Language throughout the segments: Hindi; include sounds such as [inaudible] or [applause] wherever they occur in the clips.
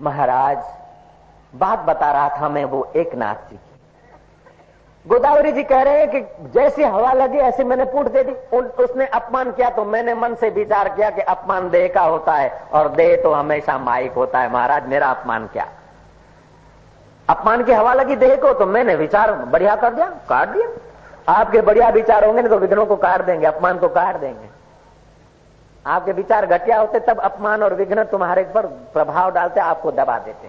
महाराज, बात बता रहा था मैं वो एक नाथ जी की। गोदावरी जी कह रहे हैं कि जैसी हवा लगी, ऐसे मैंने पूट दे दी। उसने अपमान किया तो मैंने मन से विचार किया कि अपमान देह का होता है और देह तो हमेशा माइक होता है। महाराज, मेरा अपमान क्या? अपमान की हवा लगी देह को तो मैंने विचार बढ़िया कर दिया, काट दिया। आपके बढ़िया विचार होंगे ना तो विघ्नों को काट देंगे, अपमान को काट देंगे। आपके विचार घटिया होते, तब अपमान और विघ्न तुम्हारे पर प्रभाव डालते, आपको दबा देते।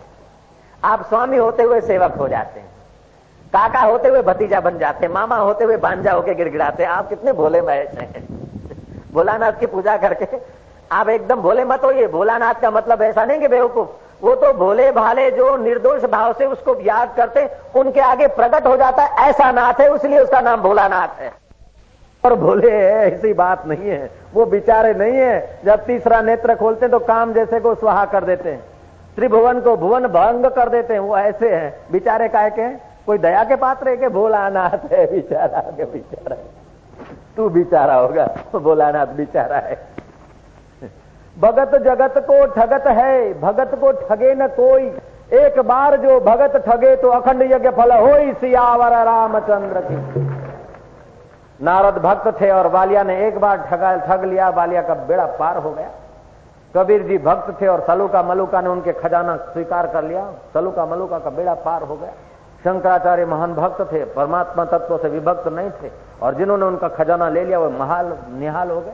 आप स्वामी होते हुए सेवक हो जाते। हैं काका होते हुए भतीजा बन जाते हैं मामा होते हुए बांझा होके गिड़गिड़ाते। आप कितने भोले महेश हैं [laughs] भोलानाथ की पूजा करके आप एकदम भोले मत होइए। भोलानाथ का मतलब ऐसा नहीं कि बेवकूफ़। वो तो भोले भाले जो निर्दोष भाव से उसको याद करते, उनके आगे प्रकट हो जाता है। ऐसा नाथ है इसलिए उसका नाम भोलानाथ है। और भोले ऐसी बात नहीं है। वो बिचारे नहीं है। जब तीसरा नेत्र खोलते हैं तो काम जैसे को स्वाहा कर देते हैं। त्रिभुवन को भुवन भंग कर देते हैं। वो ऐसे हैं। बिचारे काय के कोई दया के पात्र है कि भोलानाथ है? बिचारा के बिचारा तू बिचारा होगा भोलानाथ बिचारा है। भगत जगत को ठगत है, भगत को ठगे न कोई। एक बार जो भगत ठगे तो अखंड यज्ञ फल हो सियावर रामचंद्र की। नारद भक्त थे और वालिया ने एक बार ठगा, ठग लिया वालिया का बेड़ा पार हो गया। कबीर जी भक्त थे और सलूका मलुका ने उनके खजाना स्वीकार कर लिया। सलूका मलुका का बेड़ा पार हो गया। शंकराचार्य महान भक्त थे, परमात्मा तत्व से विभक्त नहीं थे और जिन्होंने उनका खजाना ले लिया, वो महाल, निहाल हो गए।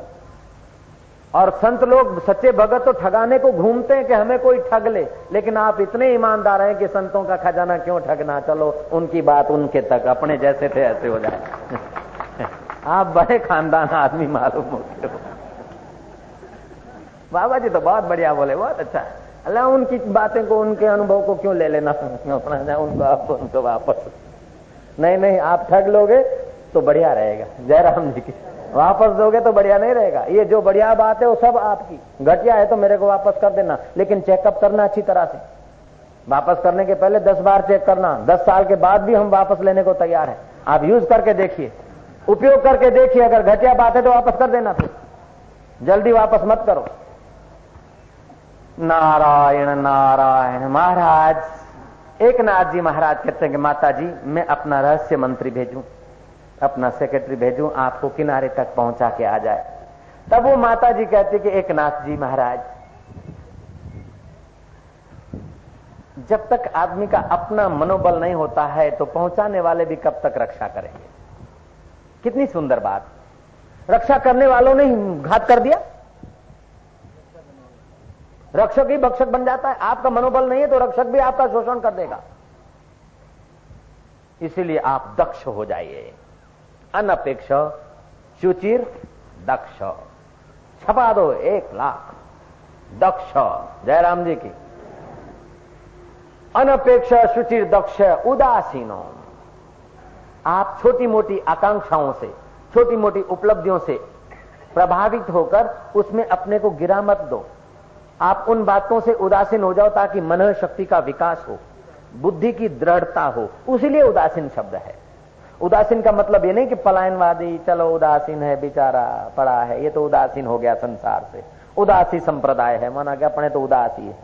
और संत लोग सच्चे भगत तो ठगाने को घूमते हैं कि हमें कोई ठग ले, लेकिन आप इतने ईमानदार हैं कि संतों का खजाना क्यों ठगना? चलो, उनकी बात उनके तक, अपने जैसे थे, ऐसे हो जाए। आप बड़े खानदान आदमी मालूम होते हो। बाबा जी तो बहुत बढ़िया बोले, बहुत अच्छा। अल्लाह उनकी बातें को, उनके अनुभव को क्यों ले लेना? अपना उनको आप, उनको वापस। नहीं नहीं, आप ठग लोगे तो बढ़िया रहेगा। जयराम जी की, वापस दोगे तो बढ़िया नहीं रहेगा। ये जो बढ़िया बात है, वो सब आपकी। घटिया है तो मेरे को वापस कर देना, लेकिन चेकअप करना अच्छी तरह से। वापस करने के पहले दस बार चेक करना, दस साल के बाद भी हम वापस लेने को तैयार है। आप यूज़ करके देखिए। उपयोग करके देखिए, अगर घटिया बात है तो वापस कर देना फिर। जल्दी वापस मत करो। नारायण नारायण महाराज एक नाथ जी महाराज कहते हैं कि माता जी मैं अपना रहस्य मंत्री भेजूं, अपना सेक्रेटरी भेजूं, आपको किनारे तक पहुँचा के आ जाए। तब वो माता जी कहती कि एक नाथ जी महाराज, जब तक आदमी का अपना मनोबल नहीं होता है तो पहुँचाने वाले भी कब तक रक्षा करेंगे? कितनी सुंदर बात। रक्षा करने वालों ने घात कर दिया। रक्षक ही भक्षक बन जाता है। आपका मनोबल नहीं है तो रक्षक भी आपका शोषण कर देगा। इसीलिए आप दक्ष हो जाइए। अनपेक्ष चुचिर दक्ष। छपा दो एक लाख। दक्ष। जयराम जी की। अनपेक्ष सुचिर दक्ष उदासीनों। आप छोटी मोटी आकांक्षाओं से छोटी मोटी उपलब्धियों से प्रभावित होकर उसमें अपने को गिरा मत दो। आप उन बातों से उदासीन हो जाओ ताकि मन शक्ति का विकास हो, बुद्धि की दृढ़ता हो। उसीलिए उदासीन शब्द है। उदासीन का मतलब ये नहीं कि पलायनवादी, चलो उदासीन है, बेचारा पड़ा है, ये तो उदासीन हो गया संसार से। उदासी संप्रदाय है, माना क्या अपने तो उदासी है।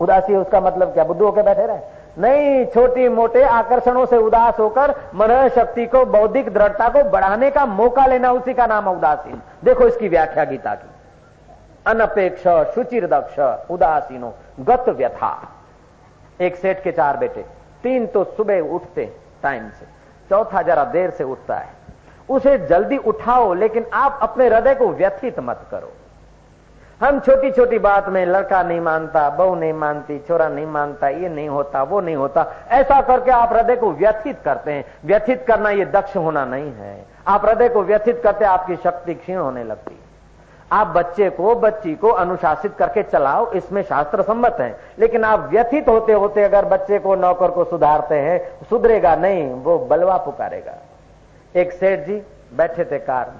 उदासी उसका मतलब क्या? बुद्धू होकर बैठे रहे। नहीं, छोटी मोटे आकर्षणों से उदास होकर मन शक्ति को, बौद्धिक दृढ़ता को बढ़ाने का मौका लेना उसी का नाम उदासीन। देखो इसकी व्याख्या गीता की। अनपेक्ष सुचिर दक्ष उदासीनो, गत व्यथा। एक सेठ के चार बेटे। तीन तो सुबह उठते टाइम से। चौथा जरा देर से उठता है। उसे जल्दी उठाओ, लेकिन आप अपने हृदय को व्यथित मत करो। हम छोटी छोटी बात में लड़का नहीं मानता, बहू नहीं मानती, छोरा नहीं मानता, ये नहीं होता, वो नहीं होता, ऐसा करके आप हृदय को व्यथित करते हैं। व्यथित करना ये दक्ष होना नहीं है। आप हृदय को व्यथित करते आपकी शक्ति क्षीण होने लगती आप बच्चे को, बच्ची को अनुशासित करके चलाओ, इसमें शास्त्र सम्मत है। लेकिन आप व्यथित होते होते अगर बच्चे को, नौकर को सुधारते हैं, सुधरेगा नहीं, वो बलवा पुकारेगा। एक सेठ जी बैठे थे कार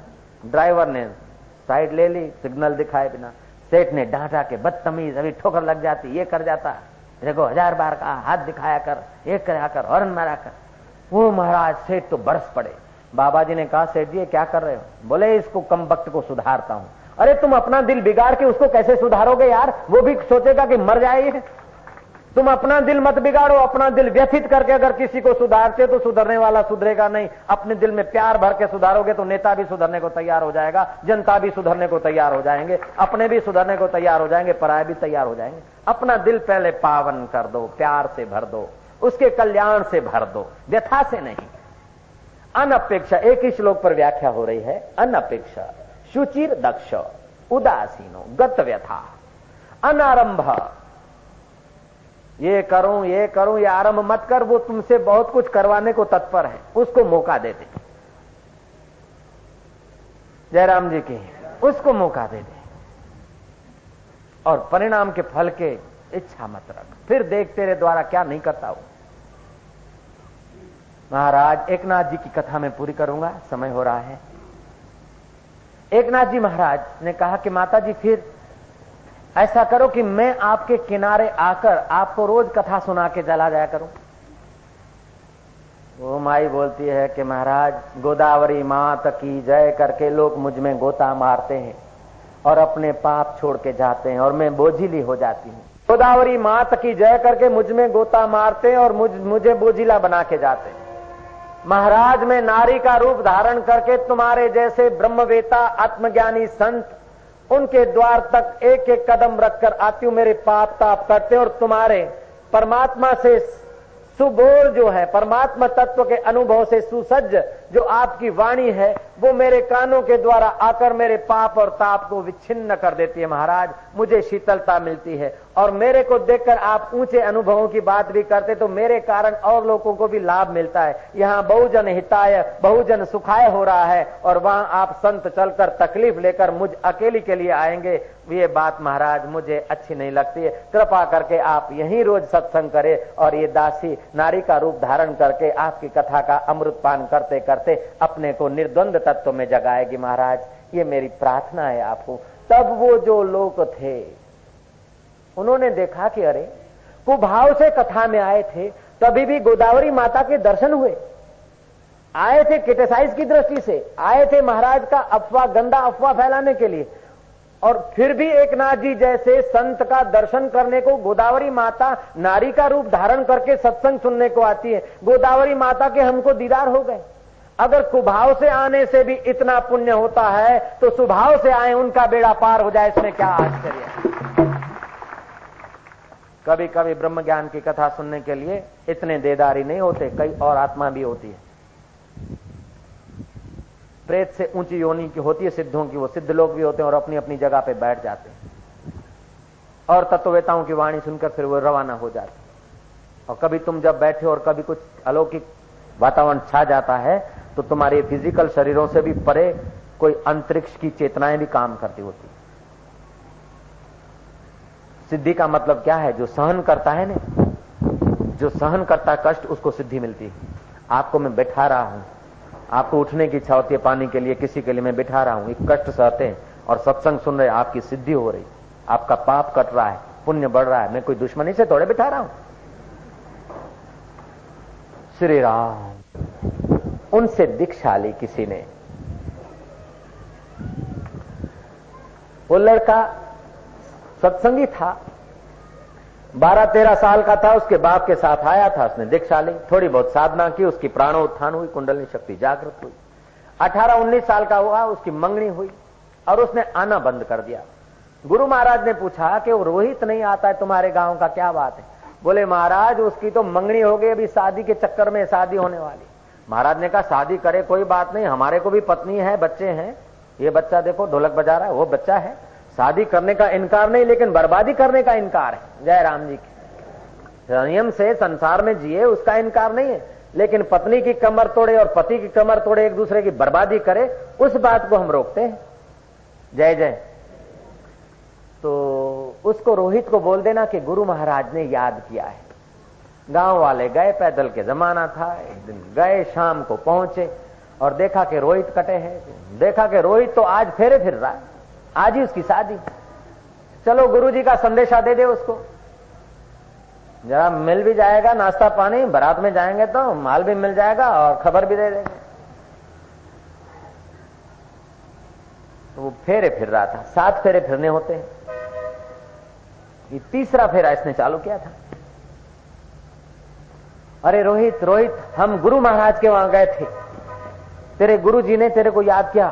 ड्राइवर ने साइड ले ली, सिग्नल दिखाए बिना। सेठ ने डांटा के बदतमीज, अभी ठोकर लग जाती, ये कर जाता। देखो, हज़ार बार का हाथ दिखाया कर ये करा कर, हॉर्न मारा कर। वो महाराज सेठ तो बरस पड़े। बाबा जी ने कहा, सेठ जी क्या कर रहे हो? बोले, इसको कम वक्त को सुधारता हूँ। अरे, तुम अपना दिल बिगाड़ के उसको कैसे सुधारोगे यार? वो भी सोचेगा कि मर जाए तुम अपना दिल मत बिगाड़ो, अपना दिल व्यथित करके अगर किसी को सुधारते तो सुधरने वाला सुधरेगा नहीं। अपने दिल में प्यार भर के सुधारोगे तो नेता भी सुधरने को तैयार हो जाएगा, जनता भी सुधरने को तैयार हो जाएँगे, अपने भी सुधरने को तैयार हो जाएँगे पराये भी तैयार हो जाएँगे। अपना दिल पहले पावन कर दो, प्यार से भर दो, उसके कल्याण से भर दो, व्यथा से नहीं। अनपेक्षा, एक ही श्लोक पर व्याख्या हो रही है, अनपेक्षा शुचिर दक्ष उदासीनो, गत व्यथा, अनारंभ। ये करूँ ये करूँ, ये आरंभ मत कर, वो तुमसे बहुत कुछ करवाने को तत्पर है। उसको मौका दे दे। जयराम जी की, उसको मौका दे दे। और परिणाम के फल के इच्छा मत रख। फिर देख तेरे द्वारा क्या नहीं करता हूँ। महाराज, एकनाथ जी की कथा मैं पूरी करूँगा, समय हो रहा है। एकनाथ जी महाराज ने कहा कि माता जी फिर ऐसा करो कि मैं आपके किनारे आकर आपको रोज कथा सुना के चला जाया करूँ। वो माई बोलती है कि महाराज, गोदावरी मात की जय करके लोग मुझमें गोता मारते हैं और अपने पाप छोड़ के जाते हैं और मैं बोझिली हो जाती हूँ। गोदावरी मात की जय करके मुझमें गोता मारते हैं और मुझ, मुझे बोझिला बना के जाते हैं। महाराज, मैं नारी का रूप धारण करके तुम्हारे जैसे ब्रह्मवेता, आत्मज्ञानी संत उनके द्वार तक एक एक कदम रखकर आती हूँ, मेरे पाप ताप करते और तुम्हारे परमात्मा से सुबोर जो है, परमात्मा तत्व के अनुभव से सुसज्ज जो आपकी वाणी है, वो मेरे कानों के द्वारा आकर मेरे पाप और ताप को विच्छिन्न कर देती है महाराज। मुझे शीतलता मिलती है। और मेरे को देखकर आप ऊँचे अनुभवों की बात भी करते तो मेरे कारण और लोगों को भी लाभ मिलता है। यहाँ बहुजन हिताय, बहुजन सुखाय हो रहा है, और वहाँ आप संत चलकर तकलीफ़ लेकर मुझ अकेली के लिए आएँगे। ये बात महाराज मुझे अच्छी नहीं लगती है। कृपा करके आप यही रोज सत्संग करें, और ये दासी नारी का रूप धारण करके आपकी कथा का अमृत पान करते करते अपने को निर्द्वंद तत्व में जगाएगी महाराज। ये मेरी प्रार्थना है आपको। तब वो जो लोग थे उन्होंने देखा कि अरे, कुभाव से कथा में आए थे, तभी भी गोदावरी माता के दर्शन हुए। आए थे क्रिटिसाइज की दृष्टि से, आए थे महाराज का अफवाह, गंदा अफवाह फैलाने के लिए। और फिर भी एक नाथ जी जैसे संत का दर्शन करने को गोदावरी माता नारी का रूप धारण करके सत्संग सुनने को आती है, गोदावरी माता के हमको दीदार हो गए। अगर कुभाव से आने से भी इतना पुण्य होता है तो सुभाव से आए, उनका बेड़ा पार हो जाए, इसमें क्या आश्चर्य कभी कभी ब्रह्म ज्ञान की कथा सुनने के लिए इतने देदारी नहीं होते, कई और आत्मा भी होती है। प्रेत से ऊँची योनि की होती है सिद्धों की, वो सिद्ध लोग भी होते हैं और अपनी अपनी जगह पे बैठ जाते हैं। और तत्ववेताओं की वाणी सुनकर फिर वो रवाना हो जाते और कभी तुम जब बैठे और कभी कुछ अलौकिक वातावरण छा जाता है तो तुम्हारे फ़िज़िकल शरीरों से भी परे कोई अंतरिक्ष की चेतनाएँ भी काम करती होती सिद्धि का मतलब क्या है? जो सहन करता है ना, जो सहन करता कष्ट, उसको सिद्धि मिलती है। आपको मैं बैठा रहा हूँ। आपको उठने की इच्छा होती है पानी के लिए, किसी के लिए मैं बिठा रहा हूँ। एक कष्ट सहते हैं और सत्संग सुन रहे आपकी सिद्धि हो रही। आपका पाप कट रहा है, पुण्य बढ़ रहा है। मैं कोई दुश्मनी से थोड़े बिठा रहा हूँ। श्री राम, उनसे दीक्षा ली किसी ने। वो लड़का सत्संगी था। बारह तेरह साल का था, उसके बाप के साथ आया था, उसने दीक्षा ली, थोड़ी बहुत साधना की, उसकी प्राणो उत्थान हुई, कुंडलनी शक्ति जागृत हुई। अठारह उन्नीस साल का हुआ, उसकी मंगनी हुई, और उसने आना बंद कर दिया। गुरु महाराज ने पूछा कि वो रोहित नहीं आता है तुम्हारे गाँव का, क्या बात है? बोले, महाराज, उसकी तो मंगनी हो गई, अभी शादी के चक्कर में शादी होने वाली महाराज ने कहा, शादी करे, कोई बात नहीं, हमारे को भी पत्नी है, बच्चे हैं। ये बच्चा देखो, ढोलक बजा रहा है, वो बच्चा है। शादी करने का इनकार नहीं, लेकिन बर्बादी करने का इनकार है। जय राम जी की। संयम से संसार में जिए, उसका इनकार नहीं है। लेकिन पत्नी की कमर तोड़े और पति की कमर तोड़े, एक दूसरे की बर्बादी करे, उस बात को हम रोकते हैं। जय जय। तो उसको रोहित को बोल देना कि गुरु महाराज ने याद किया है। गाँव वाले गए, पैदल के जमाना था, एक दिन गए, शाम को पहुँचे और देखा कि रोहित कटे हैं। देखा कि रोहित तो आज फेरे फिर रहा है। आज ही उसकी शादी। चलो गुरु जी का संदेशा दे दे उसको। जरा मिल भी जाएगा, नाश्ता पानी, बारात में जाएँगे तो माल भी मिल जाएगा और खबर भी दे देंगे। तो वो फेरे फिर रहा था, सात फेरे फिरने होते हैं। ये तीसरा फेरा इसने चालू किया था। अरे रोहित रोहित, हम गुरु महाराज के वहाँ गए थे। तेरे गुरु जी ने तेरे को याद किया।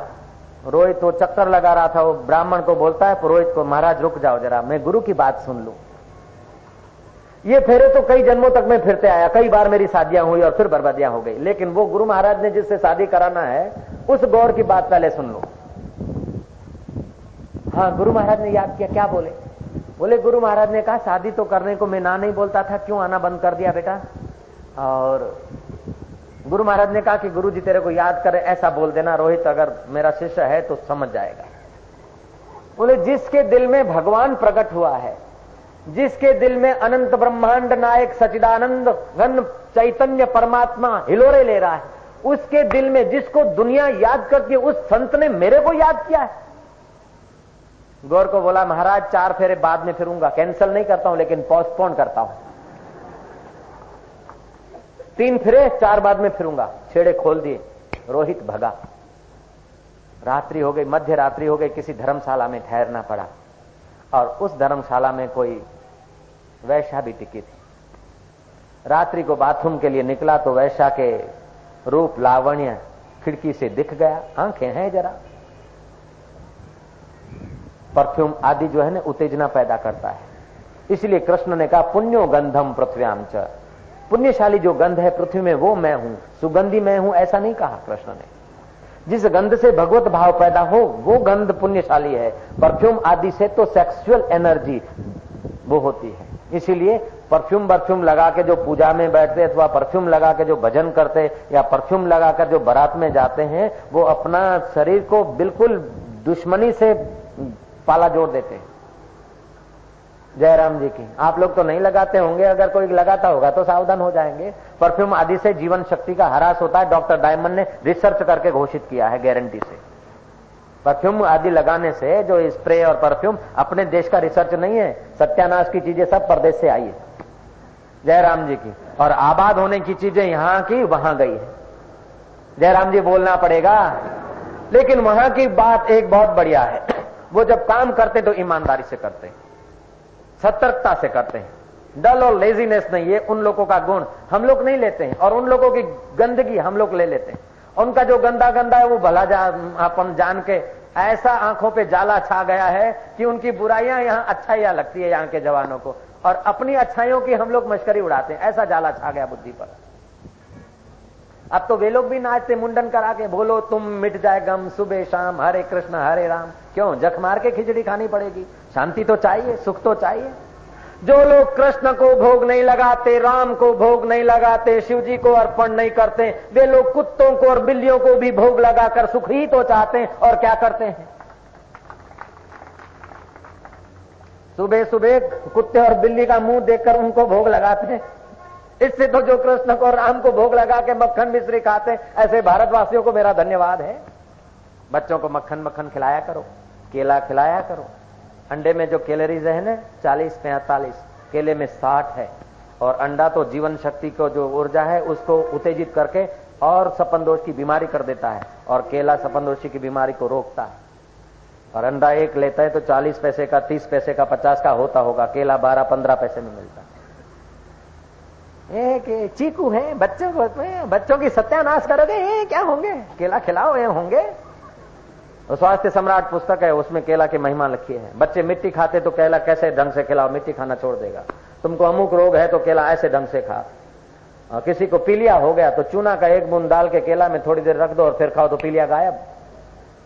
रोहित वो चक्कर लगा रहा था, वो ब्राह्मण को बोलता है रोहित को, महाराज, रुक जाओ जरा, मैं गुरु की बात सुन लू। ये फेरे तो कई जन्मों तक मैं फिरते आया, कई बार मेरी शादियाँ हुई और फिर बर्बादियाँ हो गई। लेकिन वो गुरु महाराज ने जिससे शादी कराना है, उस गौर की बात पहले सुन लो। हाँ गुरु महाराज ने याद किया, क्या बोले? बोले, गुरु महाराज ने कहा, शादी तो करने को मैं ना नहीं बोलता था, क्यों आना बंद कर दिया बेटा? और गुरु महाराज ने कहा कि गुरु जी तेरे को याद करे, ऐसा बोल देना, रोहित अगर मेरा शिष्य है तो समझ जाएगा। बोले, जिसके दिल में भगवान प्रकट हुआ है, जिसके दिल में अनंत ब्रह्मांड नायक सचिदानंद घन चैतन्य परमात्मा हिलोरे ले रहा है, उसके दिल में जिसको दुनिया याद करती है उस संत ने मेरे को याद किया है। गौर को बोला, महाराज, चार फेरे बाद में फिरूँगा, कैंसिल नहीं करता हूँ, लेकिन पोस्टपोन करता हूँ। तीन फिरे, चार बाद में फिरूँगा। छेड़े खोल दिए। रोहित भगा। रात्रि हो गई, मध्य रात्रि हो गई, किसी धर्मशाला में ठहरना पड़ा। और उस धर्मशाला में कोई वैशा भी टिकी थी। रात्रि को बाथरूम के लिए निकला तो वैशा के रूप लावण्य खिड़की से दिख गया। आँखें हैं जरा। परफ्यूम आदि जो है ना, उत्तेजना पैदा करता है। इसलिए कृष्ण ने कहा पुण्यो गंधम पृथ्व्याम पुण्यशाली जो गंध है पृथ्वी में, वो मैं हूँ। सुगंधी मैं हूँ, ऐसा नहीं कहा कृष्ण ने। जिस गंध से भगवत भाव पैदा हो, वो गंध पुण्यशाली है। परफ्यूम आदि से तो सेक्सुअल एनर्जी वो होती है। इसीलिए परफ्यूम परफ्यूम लगा के जो पूजा में बैठते अथवा परफ्यूम लगा के जो भजन करते या परफ्यूम लगाकर जो बारात में जाते हैं, वो अपना शरीर को बिल्कुल दुश्मनी से पाला जोड़ देते हैं। जयराम जी की। आप लोग तो नहीं लगाते होंगे, अगर कोई लगाता होगा तो सावधान हो जाएँगे। परफ्यूम आदि से जीवन शक्ति का हरास होता है। डॉक्टर डायमंड ने रिसर्च करके घोषित किया है गारंटी से। परफ्यूम आदि लगाने से जो स्प्रे और परफ्यूम, अपने देश का रिसर्च नहीं है। सत्यानाश की चीज़ें सब प्रदेश से आई है। जयराम जी की। और आबाद होने की चीज़ें यहाँ की, वहाँ गई है। जयराम जी, बोलना पड़ेगा। लेकिन वहाँ की बात एक बहुत बढ़िया है। वो जब काम करते तो ईमानदारी से करते। हैं सतर्कता से करते हैं। डल और लेजीनेस नहीं, ये उन लोगों का गुण हम लोग नहीं लेते हैं, और उन लोगों की गंदगी हम लोग ले लेते हैं। उनका जो गंदा गंदा है, वो भला जा, अपन जान के ऐसा आँखों पे जाला छा गया है कि उनकी बुराइयाँ यहाँ अच्छाइयाँ लगती है यहाँ के जवानों को, और अपनी अच्छाइयों की हम लोग मश्करी उड़ाते हैं। ऐसा जाला छा गया बुद्धि पर। अब तो वे लोग भी नाचते, मुंडन करा के बोलो, तुम मिट जाए गम सुबह शाम, हरे कृष्ण, हरे राम। क्यों? जख मार के खिचड़ी खानी पड़ेगी। शांति तो चाहिए, सुख तो चाहिए। जो लोग कृष्ण को भोग नहीं लगाते, राम को भोग नहीं लगाते शिव जी को अर्पण नहीं करते, वे लोग कुत्तों को और बिल्लियों को भी भोग लगाकर सुख ही तो चाहते हैं और क्या करते हैं? सुबह सुबह कुत्ते और बिल्ली का मुँह देखकर उनको भोग लगाते हैं। इससे तो जो कृष्ण को और राम को भोग लगा के मक्खन मिश्री खाते ऐसे भारतवासियों को मेरा धन्यवाद है। बच्चों को मक्खन मक्खन खिलाया करो, केला खिलाया करो। अंडे में जो कैलोरीज है ना, चालीस पैंतालीस केले में साठ है। और अंडा तो जीवन शक्ति को जो ऊर्जा है, उसको उत्तेजित करके और सपनदोष की बीमारी कर देता है और केला सपनदोषी की बीमारी को रोकता है। और अंडा एक लेता है तो चालीस पैसे का, तीस पैसे का, पचास का होता होगा, केला बारह, पंद्रह पैसे में मिलता है। एक चीकू है, बच्चों को, बच्चों की सत्यानाश करोगे क्या होंगे? केला खिलाओ, ये होंगे। स्वास्थ्य सम्राट पुस्तक है, उसमें केला की महिमा लिखी है। बच्चे मिट्टी खाते तो केला कैसे ढंग से खिलाओ? मिट्टी खाना छोड़ देगा। तुमको अमुक रोग है तो केला ऐसे ढंग से खा। किसी को पीलिया हो गया तो चूना का एक बूंद डाल के केला में थोड़ी देर रख दो और फिर खाओ तो पीलिया गायब।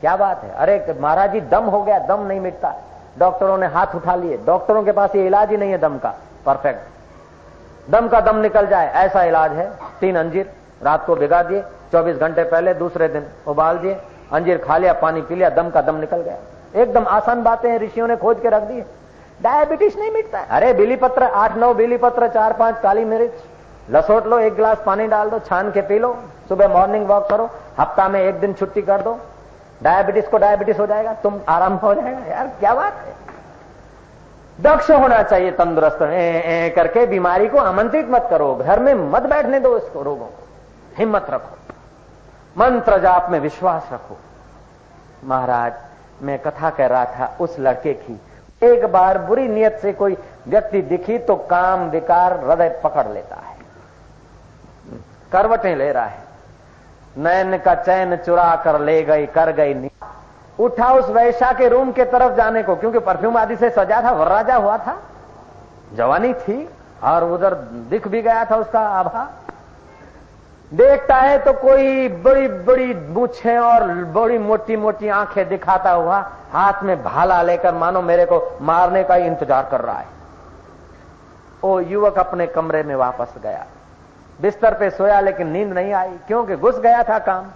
क्या बात है? अरे, महाराज जी, दम हो गया, दम नहीं मिटता। डॉक्टरों ने हाथ उठा लिए। डॉक्टरों के पास ये इलाज ही नहीं है दम का। परफेक्ट दम का दम निकल जाए, ऐसा इलाज है। तीन अंजीर, रात को भिगा दिए 24 घंटे पहले, दूसरे दिन उबाल दिए अंजीर खा लिया, पानी पी लिया, दम का दम निकल गया। एकदम आसान बातें हैं, ऋषियों ने खोज के रख दी। डायबिटीज़ नहीं मिटता अरे बिली पत्र आठ, नौ बिली पत्र चार, पाँच, काली मिर्च। लसोट लो, एक गिलास पानी डाल दो, छान के पी लो। सुबह मॉर्निंग वॉक करो, हफ़्ता में एक दिन छुट्टी कर दो। डायबिटीज़ को डायबिटीज़ हो जाएगा, तुम आराम हो जाएगा। यार, क्या बात है? दक्ष होना चाहिए तंदुरुस्त। करके बीमारी को आमंत्रित मत करो। घर में मत बैठने दो इसको रोगों को। हिम्मत रखो। मंत्र जाप में विश्वास रखो। महाराज, मैं कथा कह रहा था उस लड़के की। एक बार बुरी नियत से कोई व्यक्ति दिखी तो काम विकार हृदय पकड़ लेता है। करवटें ले रहा है। नैन का चैन चुरा कर ले गई, कर गई उठा उस वैशा के रूम के तरफ़ जाने को, क्योंकि परफ्यूम आदि से सजा था वरराजा हुआ था। जवानी थी, और उधर दिख भी गया था उसका आभा। देखता है तो कोई बड़ी बड़ी मूछे और बड़ी मोटी मोटी आँखें दिखाता हुआ हाथ में भाला लेकर, मानो मेरे को मारने का इंतज़ार कर रहा है। वो युवक अपने कमरे में वापस गया। बिस्तर पे सोया लेकिन नींद नहीं आई, क्योंकि घुस गया था काम।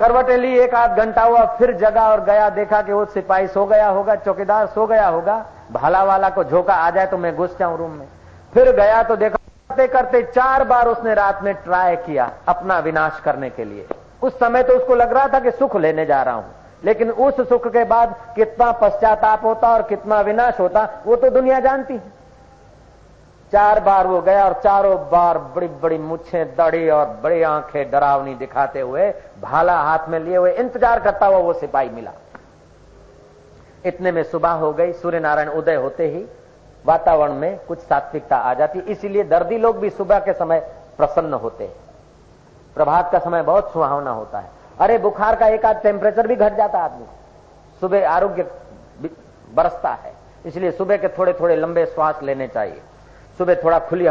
करवटे ली एक आध घंटा हुआ, फिर जगा और गया, देखा कि वो सिपाही सो गया होगा, चौकीदार सो गया होगा, भाला वाला को झोंका आ जाए तो मैं घुस जाऊँ रूम में। फिर गया तो देखा करते करते चार बार उसने रात में ट्राई किया अपना विनाश करने के लिए। उस समय तो उसको लग रहा था कि सुख लेने जा रहा हूँ। लेकिन उस सुख के बाद कितना पश्चाताप होता और कितना विनाश होता, वो तो दुनिया जानती है। चार बार वो गया और चारों बार बड़ी बड़ी मुछे दड़ी और बड़ी आँखें डरावनी दिखाते हुए, भाला हाथ में लिए हुए इंतज़ार करता हुआ वो सिपाही मिला। इतने में सुबह हो गई सूर्य नारायण उदय होते ही वातावरण में कुछ सात्विकता आ जाती है इसीलिए दर्दी लोग भी सुबह के समय प्रसन्न होते प्रभात का समय बहुत सुहावना होता है। अरे, बुखार का एक आध टेम्परेचर भी घट जाता आदमी सुबह आरोग्य बरसता है, इसलिए सुबह के थोड़े थोड़े लंबे श्वास लेने चाहिए। सुबह थोड़ा खुली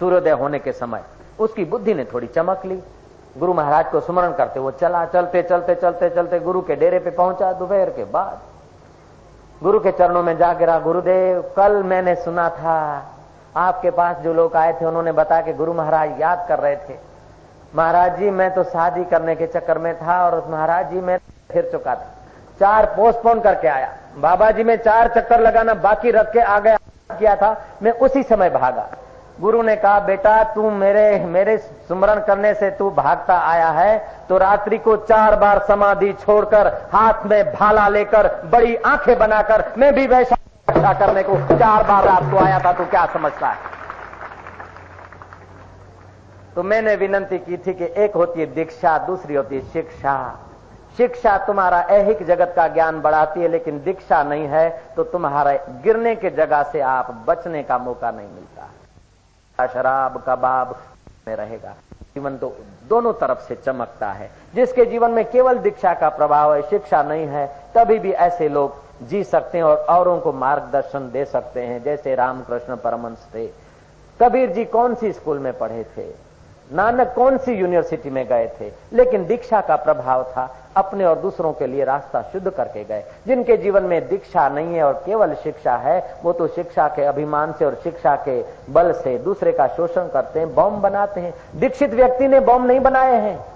सूर्योदय होने के समय उसकी बुद्धि ने थोड़ी चमक ली। गुरु महाराज को स्मरण करते वो चला, चलते चलते चलते चलते गुरु के डेरे पे पहुँचा, दोपहर के बाद गुरु के चरणों में जा गिरा गुरुदेव, कल मैंने सुना था। आपके पास जो लोग आए थे, उन्होंने बताया कि गुरु महाराज याद कर रहे थे। महाराज जी, मैं तो शादी करने के चक्कर में था और महाराज जी, मैं फिर चुका था। चार पोस्टपोन करके आया। बाबा जी, में चार चक्कर लगाना बाकी रख के आ गया किया था। मैं उसी समय भागा। गुरु ने कहा, बेटा, तू मेरे मेरे सुमरण करने से तू भागता आया है तो रात्रि को चार बार समाधि छोड़कर हाथ में भाला लेकर बड़ी आँखें बनाकर मैं भी वैसा करने को चार बार रात को आया था, तू क्या समझता है? तो मैंने विनंती की थी कि एक होती है दीक्षा, दूसरी होती है शिक्षा। शिक्षा तुम्हारा ऐहिक जगत का ज्ञान बढ़ाती है, लेकिन दीक्षा नहीं है तो तुम्हारे गिरने के जगह से आप बचने का मौका नहीं मिलता। शराब, कबाब में रहेगा। जीवन तो दोनों तरफ़ से चमकता है। जिसके जीवन में केवल दीक्षा का प्रभाव है, शिक्षा नहीं है, तभी भी ऐसे लोग जी सकते हैं और औरों को मार्गदर्शन दे सकते हैं, जैसे रामकृष्ण परमंश थे। कबीर जी कौन सी स्कूल में पढ़े थे? नानक कौन सी यूनिवर्सिटी में गए थे? लेकिन दीक्षा का प्रभाव था। अपने और दूसरों के लिए रास्ता शुद्ध करके गए। जिनके जीवन में दीक्षा नहीं है और केवल शिक्षा है, वो तो शिक्षा के अभिमान से और शिक्षा के बल से दूसरे का शोषण करते हैं बॉम्ब बनाते हैं। दीक्षित व्यक्ति ने बॉम्ब नहीं बनाए हैं।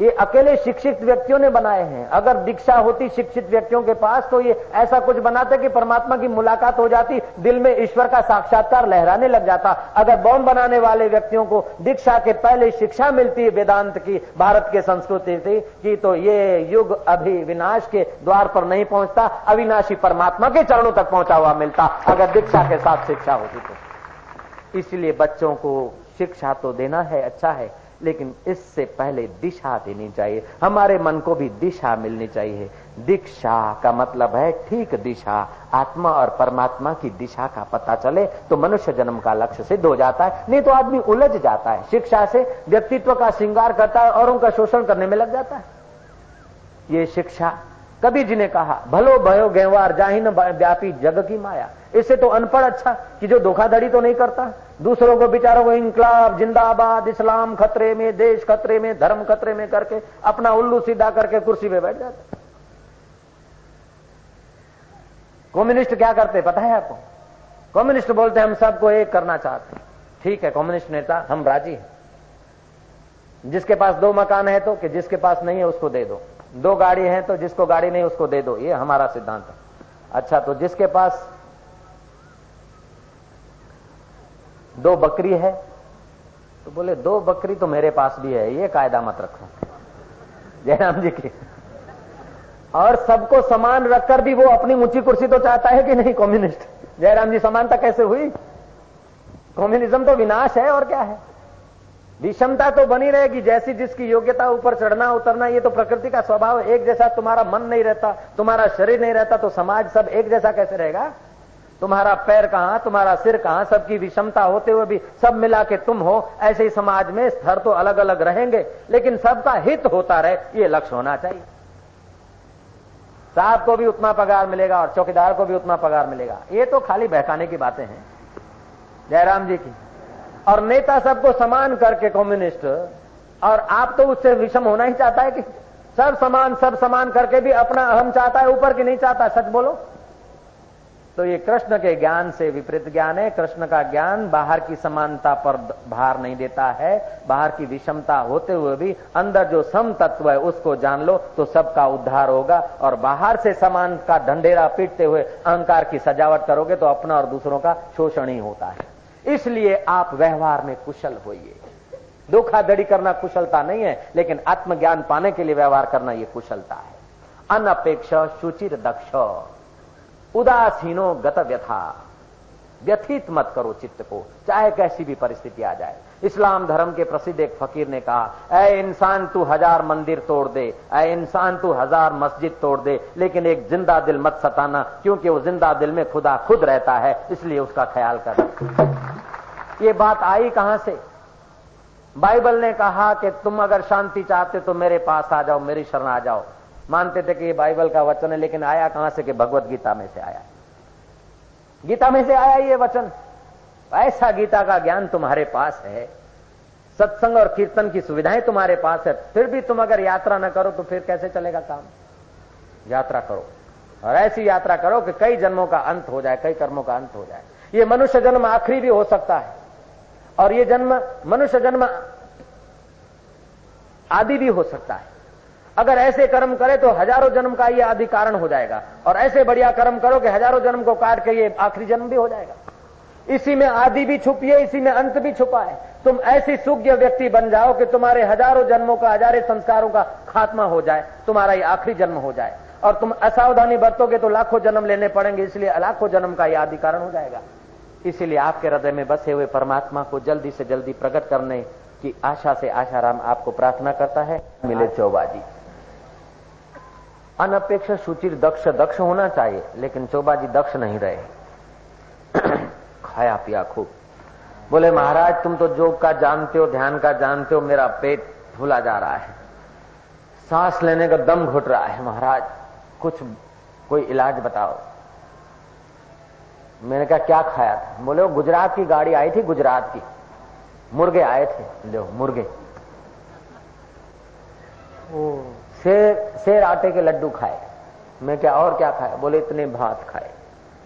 ये अकेले शिक्षित व्यक्तियों ने बनाए हैं। अगर दीक्षा होती शिक्षित व्यक्तियों के पास तो ये ऐसा कुछ बनाते कि परमात्मा की मुलाकात हो जाती, दिल में ईश्वर का साक्षात्कार लहराने लग जाता। अगर बॉम्ब बनाने वाले व्यक्तियों को दीक्षा के पहले शिक्षा मिलती है वेदांत की, भारत के संस्कृति से, की तो ये युग अभी विनाश के द्वार पर नहीं पहुँचता, अविनाशी परमात्मा के चरणों तक पहुँचा हुआ मिलता। अगर दीक्षा के साथ शिक्षा होती तो। इसलिए बच्चों को शिक्षा तो देना है अच्छा है लेकिन इससे पहले दिशा देनी चाहिए। हमारे मन को भी दिशा मिलनी चाहिए। दीक्षा का मतलब है ठीक दिशा। आत्मा और परमात्मा की दिशा का पता चले तो मनुष्य जन्म का लक्ष्य सिद्ध हो जाता है। नहीं तो आदमी उलझ जाता है। शिक्षा से व्यक्तित्व का श्रृंगार करता है और उनका शोषण करने में लग जाता है। ये शिक्षा कभी जी ने कहा, भलो भयो गेवार जाहिन व्यापी जग की माया। इससे तो अनपढ़ अच्छा कि जो धोखाधड़ी तो नहीं करता। दूसरों को बिचारों को इंकलाब जिंदाबाद, इस्लाम खतरे में, देश खतरे में, धर्म खतरे में करके अपना उल्लू सीधा करके कुर्सी पे बैठ जाता। कम्युनिस्ट क्या करते, पता है आपको? कम्युनिस्ट बोलते, हम सबको एक करना चाहते ठीक है, कम्युनिस्ट नेता, हम राज़ी हैं। जिसके पास दो मकान है तो कि जिसके पास नहीं है उसको दे दो। दो गाड़ी है तो जिसको गाड़ी नहीं उसको दे दो। ये हमारा सिद्धांत है। अच्छा तो जिसके पास दो बकरी है तो बोले, दो बकरी तो मेरे पास भी है, ये कायदा मत रखो। जयराम जी की। और सबको समान रखकर भी वो अपनी ऊँची कुर्सी तो चाहता है कि नहीं, कम्युनिस्ट। जयराम जी, समानता कैसे हुई? कम्युनिज्म तो विनाश है और क्या है? विषमता तो बनी रहेगी, जैसी जिसकी योग्यता ऊपर चढ़ना, उतरना, ये तो प्रकृति का स्वभाव एक जैसा तुम्हारा मन नहीं रहता, तुम्हारा शरीर नहीं रहता तो समाज सब एक जैसा कैसे रहेगा? तुम्हारा पैर कहाँ, तुम्हारा सिर कहाँ, सबकी विषमता होते हुए भी सब मिला के तुम हो, ऐसे ही समाज में स्तर तो अलग अलग रहेंगे, लेकिन सबका हित होता रहे, ये लक्ष्य होना चाहिए। साहब को भी उतना पगार मिलेगा और चौकीदार को भी उतना पगार मिलेगा। ये तो खाली बहकाने की बातें हैं। जयराम जी की। और नेता सबको समान करके कम्युनिस्ट और आप तो उससे विषम होना ही चाहता है कि सब समान सब समान करके भी अपना अहम चाहता है, ऊपर की नहीं चाहता, सच बोलो? तो ये कृष्ण के ज्ञान से विपरीत ज्ञान है। कृष्ण का ज्ञान बाहर की समानता पर भार नहीं देता है। बाहर की विषमता होते हुए भी अंदर जो सम तत्व है उसको जान लो तो सबका उद्धार होगा। और बाहर से समान का ढंडेरा पीटते हुए अहंकार की सजावट करोगे तो अपना और दूसरों का शोषण ही होता है। इसलिए आप व्यवहार में कुशल होइए। धोखाधड़ी करना कुशलता नहीं है, लेकिन आत्मज्ञान पाने के लिए व्यवहार करना यह कुशलता है। अनपेक्ष, सुचिर, दक्ष। उदासीनो गत व्यथा व्यथित मत करो चित्त को, चाहे कैसी भी परिस्थिति आ जाए। इस्लाम धर्म के प्रसिद्ध एक फकीर ने कहा ए इंसान, तू हज़ार मंदिर तोड़ दे ए इंसान, तू हज़ार मस्जिद तोड़ दे, लेकिन एक ज़िंदा दिल मत सताना, क्योंकि वो ज़िंदा दिल में खुदा खुद रहता है, इसलिए उसका ख्याल कर ये बात आई कहाँ से? बाइबल ने कहा कि तुम अगर शांति चाहते तो मेरे पास आ जाओ, मेरी शरण आ जाओ। मानते थे कि ये बाइबल का वचन है, लेकिन आया कहाँ से कि भगवत गीता में से आया? गीता में से आया ये वचन। ऐसा गीता का ज्ञान तुम्हारे पास है, सत्संग और कीर्तन की सुविधाएँ तुम्हारे पास है, फिर भी तुम अगर यात्रा न करो तो फिर कैसे चलेगा काम? यात्रा करो। और ऐसी यात्रा करो कि कई जन्मों का अंत हो जाए, कई कर्मों का अंत हो जाए। ये मनुष्य जन्म आखिरी भी हो सकता है। और ये जन्म, मनुष्य जन्म आदि भी हो सकता है। अगर ऐसे कर्म करे तो हज़ारों जन्म का ये आदि कारण हो जाएगा। और ऐसे बढ़िया कर्म करो कि हज़ारों जन्म को काट के ये आखिरी जन्म भी हो जाएगा। इसी में आदि भी छुपी है इसी में अंत भी छुपा है। तुम ऐसी सुज्ञ व्यक्ति बन जाओ कि तुम्हारे हज़ारों जन्मों का, हजारे संस्कारों का खात्मा हो जाए, तुम्हारा ये आखिरी जन्म हो जाए। और तुम असावधानी बरतोगे तो लाखों जन्म लेने पड़ेंगे, इसलिए लाखों जन्म का यह आदि कारण हो जाएगा। इसीलिए आपके हृदय में बसे हुए परमात्मा को जल्दी से जल्दी प्रकट करने की आशा से आशाराम आपको प्रार्थना करता है। मिले चौबाजी। अनपेक्ष सुचिर दक्ष दक्ष होना चाहिए लेकिन चौबाजी दक्ष नहीं रहे। [clears throat] खाया पिया खूब। बोले महाराज तुम तो जोग का जानते हो ध्यान का जानते हो मेरा पेट फूला जा रहा है। सांस लेने का दम घुट रहा है। महाराज कुछ कोई इलाज बताओ। मैंने कहा क्या खाया था? बोले वो गुजरात की गाड़ी आई थी गुजरात की। मुर्गे आए थे। लो मुर्गे। ओ। शेर शेर आटे के लड्डू खाए। मैं क्या और क्या खाया? बोले इतने भात खाए।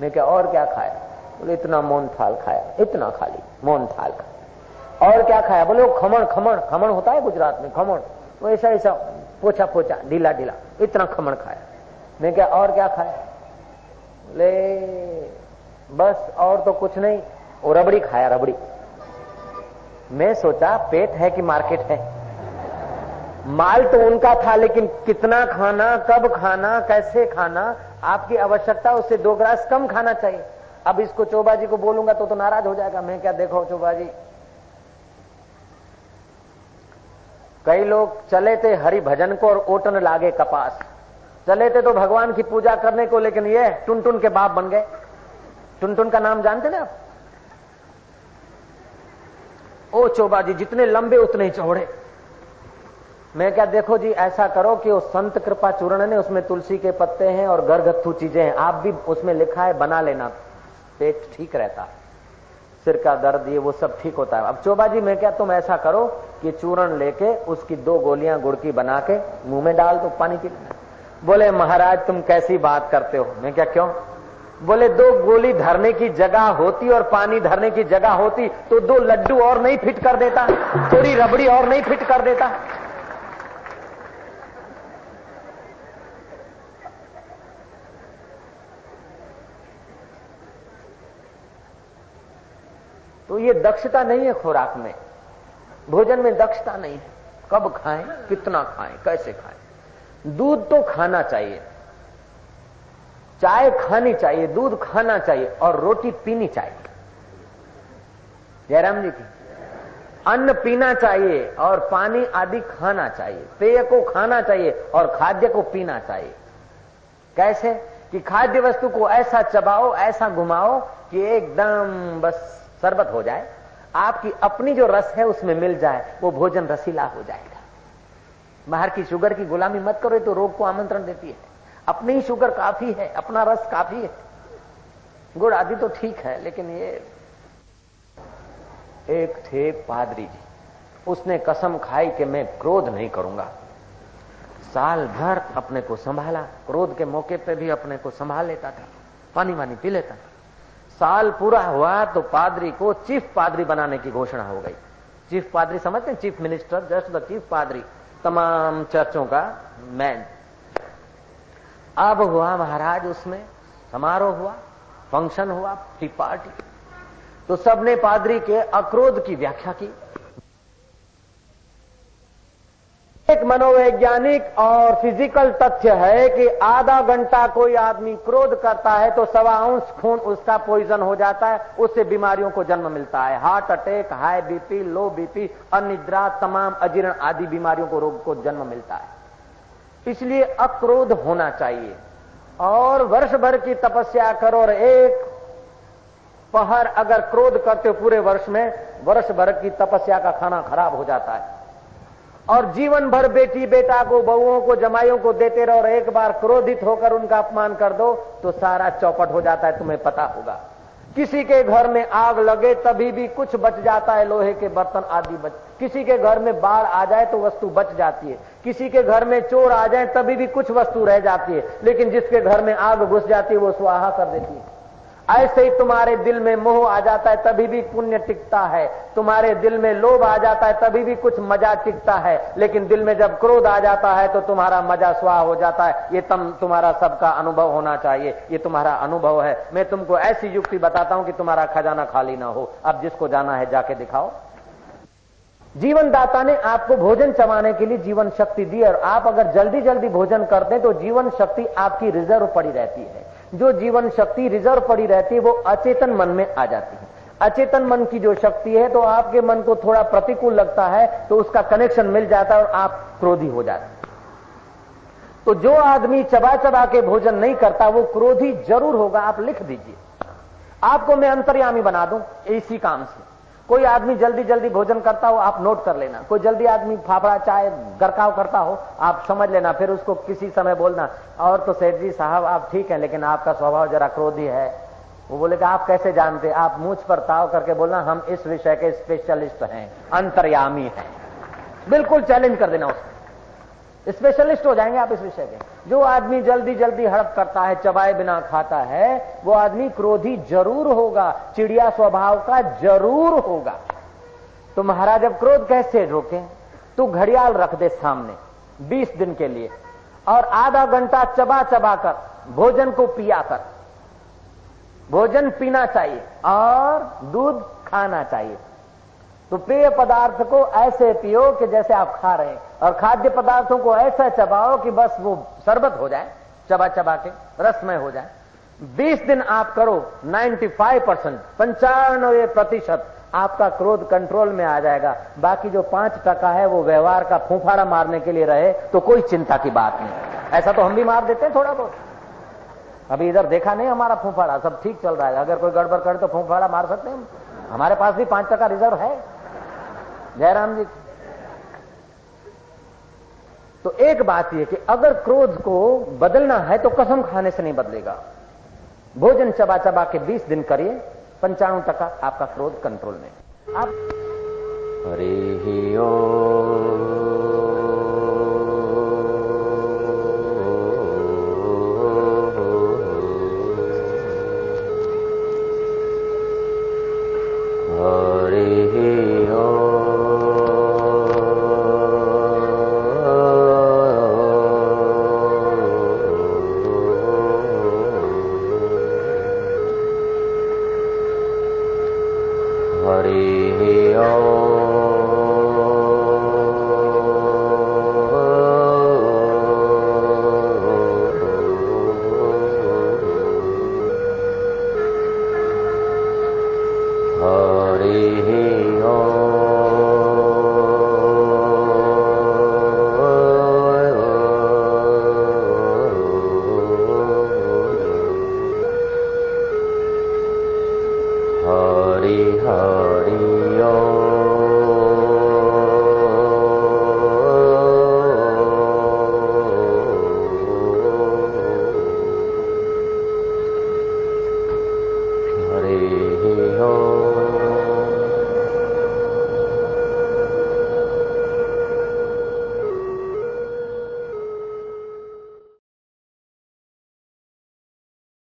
मैं क्या और क्या खाया? बोले इतना मोन थाल खाया। इतना खाली मोन थाल खाया। और क्या खाया? बोले वो खमण खमण खमण होता है गुजरात में खमण। वो ऐसा ऐसा पोछा पोछा ढीला ढीला इतना खमण खाया। मैं क्या और क्या खाया? बोले बस और तो कुछ नहीं। वो रबड़ी खाया, रबड़ी। मैं सोचा पेट है कि मार्केट है। माल तो उनका था, लेकिन कितना खाना, कब खाना, कैसे खाना, आपकी आवश्यकता, उससे दो ग्रास कम खाना चाहिए। अब इसको चोबा जी को बोलूँगा तो तो नाराज़ हो जाएगा। मैं क्या देखो चोबा जी कई लोग चले थे हरि भजन को और ओटन लागे कपास। चले थे तो भगवान की पूजा करने को, लेकिन ये टुन टुन के बाप बन गए। टुनटुन का नाम जानते ना आप? ओ चोबा जी, जितने लंबे उतने ही चौड़े। मैं क्या देखो जी, ऐसा करो कि वो संत कृपा चूर्ण ने उसमें तुलसी के पत्ते हैं और घरगत्थु चीज़ें हैं। आप भी उसमें लिखा है, बना लेना। पेट ठीक रहता। है सिर का दर्द, ये वो सब ठीक होता है। अब चोबा जी, मैं क्या तुम ऐसा करो कि चूर्ण लेके उसकी दो गोलियाँ गुड़ की बना के मुँह में डाल दो पानी की बोले, महाराज, तुम कैसी बात करते हो? मैं क्या, क्यों? बोले, दो गोली धरने की जगह होती और पानी धरने की जगह होती तो दो लड्डू और नहीं फिट कर देता, थोड़ी रबड़ी और नहीं फिट कर देता। तो ये दक्षता नहीं है खुराक में। भोजन में दक्षता नहीं है। कब खाएँ, कितना खाएँ, कैसे खाएँ? दूध तो खाना चाहिए। चाय खानी चाहिए, दूध खाना चाहिए और रोटी पीनी चाहिए। जयराम जी की, अन्न पीना चाहिए और पानी आदि खाना चाहिए, पेय को खाना चाहिए और खाद्य को पीना चाहिए। कैसे? कि खाद्य वस्तु को ऐसा चबाओ, ऐसा घुमाओ कि एकदम बस शरबत हो जाए। आपकी अपनी जो रस है उसमें मिल जाए, वो भोजन रसीला हो जाएगा। बाहर की शुगर की गुलामी मत करो तो रोग को आमंत्रण देती है। अपनी ही शुगर काफ़ी है, अपना रस काफ़ी है। गुड़ आदि तो ठीक है, लेकिन ये एक थे पादरी जी। उसने कसम खाई कि मैं क्रोध नहीं करूँगा। साल भर अपने को संभाला, क्रोध के मौके पे भी अपने को संभाल लेता था, पानी वानी पी लेता था। साल पूरा हुआ तो पादरी को चीफ पादरी बनाने की घोषणा हो गई। चीफ पादरी समझते हैं? Chief minister, just the chief पादरी। तमाम चर्चों का मैन। अब हुआ महाराज उसमें, समारोह हुआ, फ़ंक्शन हुआ, टी पार्टी। तो सबने पादरी के अक्रोध की व्याख्या की। एक मनोवैज्ञानिक और फ़िज़िकल तथ्य है कि आधा घंटा कोई आदमी क्रोध करता है तो सवा अंश खून उसका पॉइजन हो जाता है, उससे बीमारियों को जन्म मिलता है। Heart attack high BP low BP अनिद्रा, तमाम अजीर्ण आदि बीमारियों को रोग को जन्म मिलता है। इसलिए अक्रोध होना चाहिए। और वर्ष भर की तपस्या करो और एक पहर अगर क्रोध करते हो पूरे वर्ष में, वर्ष भर की तपस्या का खाना खराब हो जाता है। और जीवन भर बेटी बेटा को, बहुओं को, जमाइयों को देते रहो और एक बार क्रोधित होकर उनका अपमान कर दो तो सारा चौपट हो जाता है, तुम्हें पता होगा। किसी के घर में आग लगे तभी भी कुछ बच जाता है, लोहे के बर्तन आदि बच किसी के घर में बाढ़ आ जाए तो वस्तु बच जाती है। किसी के घर में चोर आ जाए तभी भी कुछ वस्तु रह जाती है। लेकिन जिसके घर में आग घुस जाती है, वो स्वाहा कर देती है। ऐसे ही तुम्हारे दिल में मोह आ जाता है, तभी भी पुण्य टिकता है। तुम्हारे दिल में लोभ आ जाता है, तभी भी कुछ मज़ा टिकता है। लेकिन दिल में जब क्रोध आ जाता है तो तुम्हारा मज़ा स्वाह हो जाता है। ये तम, तुम्हारा सबका अनुभव होना चाहिए। ये तुम्हारा अनुभव है। मैं तुमको ऐसी युक्ति बताता हूँ कि तुम्हारा खजाना खाली ना हो। अब जिसको जाना है, जाके दिखाओ। जीवन दाता ने आपको भोजन चबाने के लिए जीवन शक्ति दी और आप अगर जल्दी जल्दी भोजन करते हैं तो जीवन शक्ति आपकी रिज़र्व पड़ी रहती है। जो जीवन शक्ति रिज़र्व पड़ी रहती है, वो अचेतन मन में आ जाती है। अचेतन मन की जो शक्ति है तो आपके मन को थोड़ा प्रतिकूल लगता है तो उसका कनेक्शन मिल जाता है और आप क्रोधी हो जाते तो जो आदमी चबा चबा के भोजन नहीं करता, वो क्रोधी ज़रूर होगा। आप लिख दीजिए। आपको मैं अंतर्यामी बना दूँ, इसी काम से। कोई आदमी जल्दी जल्दी भोजन करता हो, आप नोट कर लेना। कोई जल्दी आदमी फाफड़ा, चाय, गरकाव करता हो, आप समझ लेना। फिर उसको किसी समय बोलना, और तो सेठ जी साहब, आप ठीक है, लेकिन आपका स्वभाव जरा क्रोधी है। वो बोले कि आप कैसे जानते? आप मुझ पर ताव करके बोलना, हम इस विषय के स्पेशलिस्ट हैं, अंतर्यामी हैं। बिल्कुल चैलेंज कर देना उसको। स्पेशलिस्ट हो जाएँगे आप इस विषय के। जो आदमी जल्दी जल्दी हड़प करता है, चबाए बिना खाता है, वो आदमी क्रोधी ज़रूर होगा, चिड़िया स्वभाव का ज़रूर होगा। तो महाराज, अब क्रोध कैसे रोके? तू घड़ियाल रख दे सामने 20 दिन के लिए, और आधा घंटा चबा चबा कर, भोजन को पिया कर। भोजन पीना चाहिए, और दूध खाना चाहिए। तो पेय पदार्थ को ऐसे पियो कि जैसे आप खा रहे हैं। और खाद्य पदार्थों को ऐसा चबाओ कि बस वो शरबत हो जाए, चबा चबा के, रसमय हो जाए। 20 दिन आप करो 95 परसेंट पंचानवे प्रतिशत आपका क्रोध कंट्रोल में आ जाएगा। बाकी जो पाँच टका है, वो व्यवहार का फूफाड़ा मारने के लिए रहे तो कोई चिंता की बात नहीं। ऐसा तो हम भी मार देते हैं थोड़ा बहुत। अभी इधर देखा नहीं हमारा फूफाड़ा सब ठीक चल रहा है। अगर कोई गड़बड़ करे तो फूफाड़ा मार सकते हैं हमारे पास भी पाँच टका रिज़र्व है। जयराम जी। तो एक बात यह कि अगर क्रोध को बदलना है तो कसम खाने से नहीं बदलेगा। भोजन चबा चबा के 20 दिन करिए, पंचाणु टका आपका क्रोध कंट्रोल में। आप हरे ओ हरिः ओ